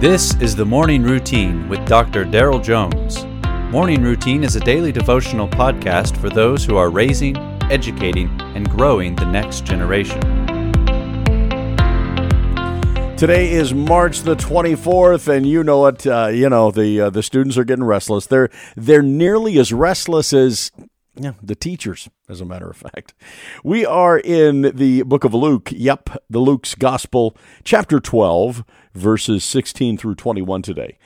This is the Morning Routine with Dr. Daryl Jones. Morning Routine is a daily devotional podcast for those who are raising, educating, and growing the next generation. Today is March the 24th, and you know it. Uh, you know the uh, the students are getting restless. They're they're nearly as restless as yeah, the teachers, as a matter of fact. We are in the book of Luke. Yep, the Luke's Gospel, chapter 12, verses 16 through 21 today.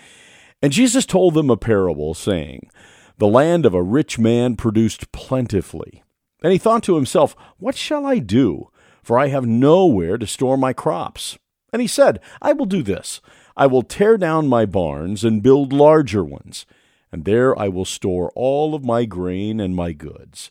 And Jesus told them a parable, saying, The land of a rich man produced plentifully. And he thought to himself, What shall I do? For I have nowhere to store my crops. And he said, I will do this I will tear down my barns and build larger ones and there I will store all of my grain and my goods.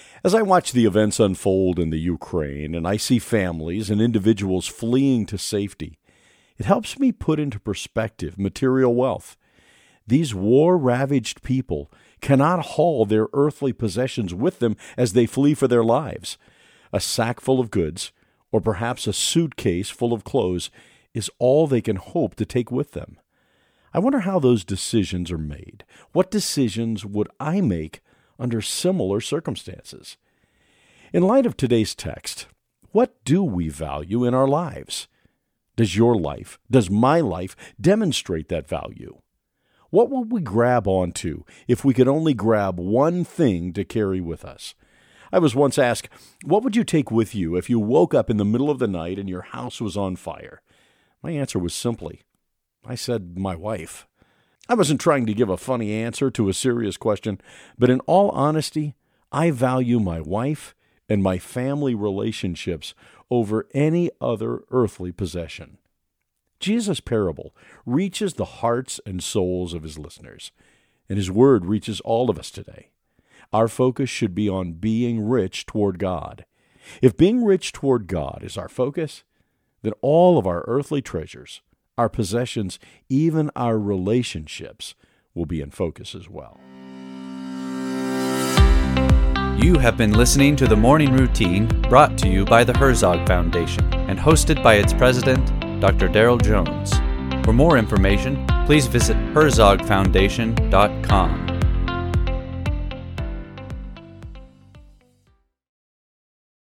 As I watch the events unfold in the Ukraine and I see families and individuals fleeing to safety, it helps me put into perspective material wealth. These war ravaged people cannot haul their earthly possessions with them as they flee for their lives. A sack full of goods, or perhaps a suitcase full of clothes, is all they can hope to take with them. I wonder how those decisions are made. What decisions would I make under similar circumstances. In light of today's text, what do we value in our lives? Does your life, does my life demonstrate that value? What would we grab onto if we could only grab one thing to carry with us? I was once asked, What would you take with you if you woke up in the middle of the night and your house was on fire? My answer was simply, I said, My wife. I wasn't trying to give a funny answer to a serious question, but in all honesty, I value my wife and my family relationships over any other earthly possession. Jesus' parable reaches the hearts and souls of his listeners, and his word reaches all of us today. Our focus should be on being rich toward God. If being rich toward God is our focus, then all of our earthly treasures our possessions, even our relationships will be in focus as well. You have been listening to the Morning Routine brought to you by the Herzog Foundation and hosted by its president, Dr. Daryl Jones. For more information, please visit herzogfoundation.com.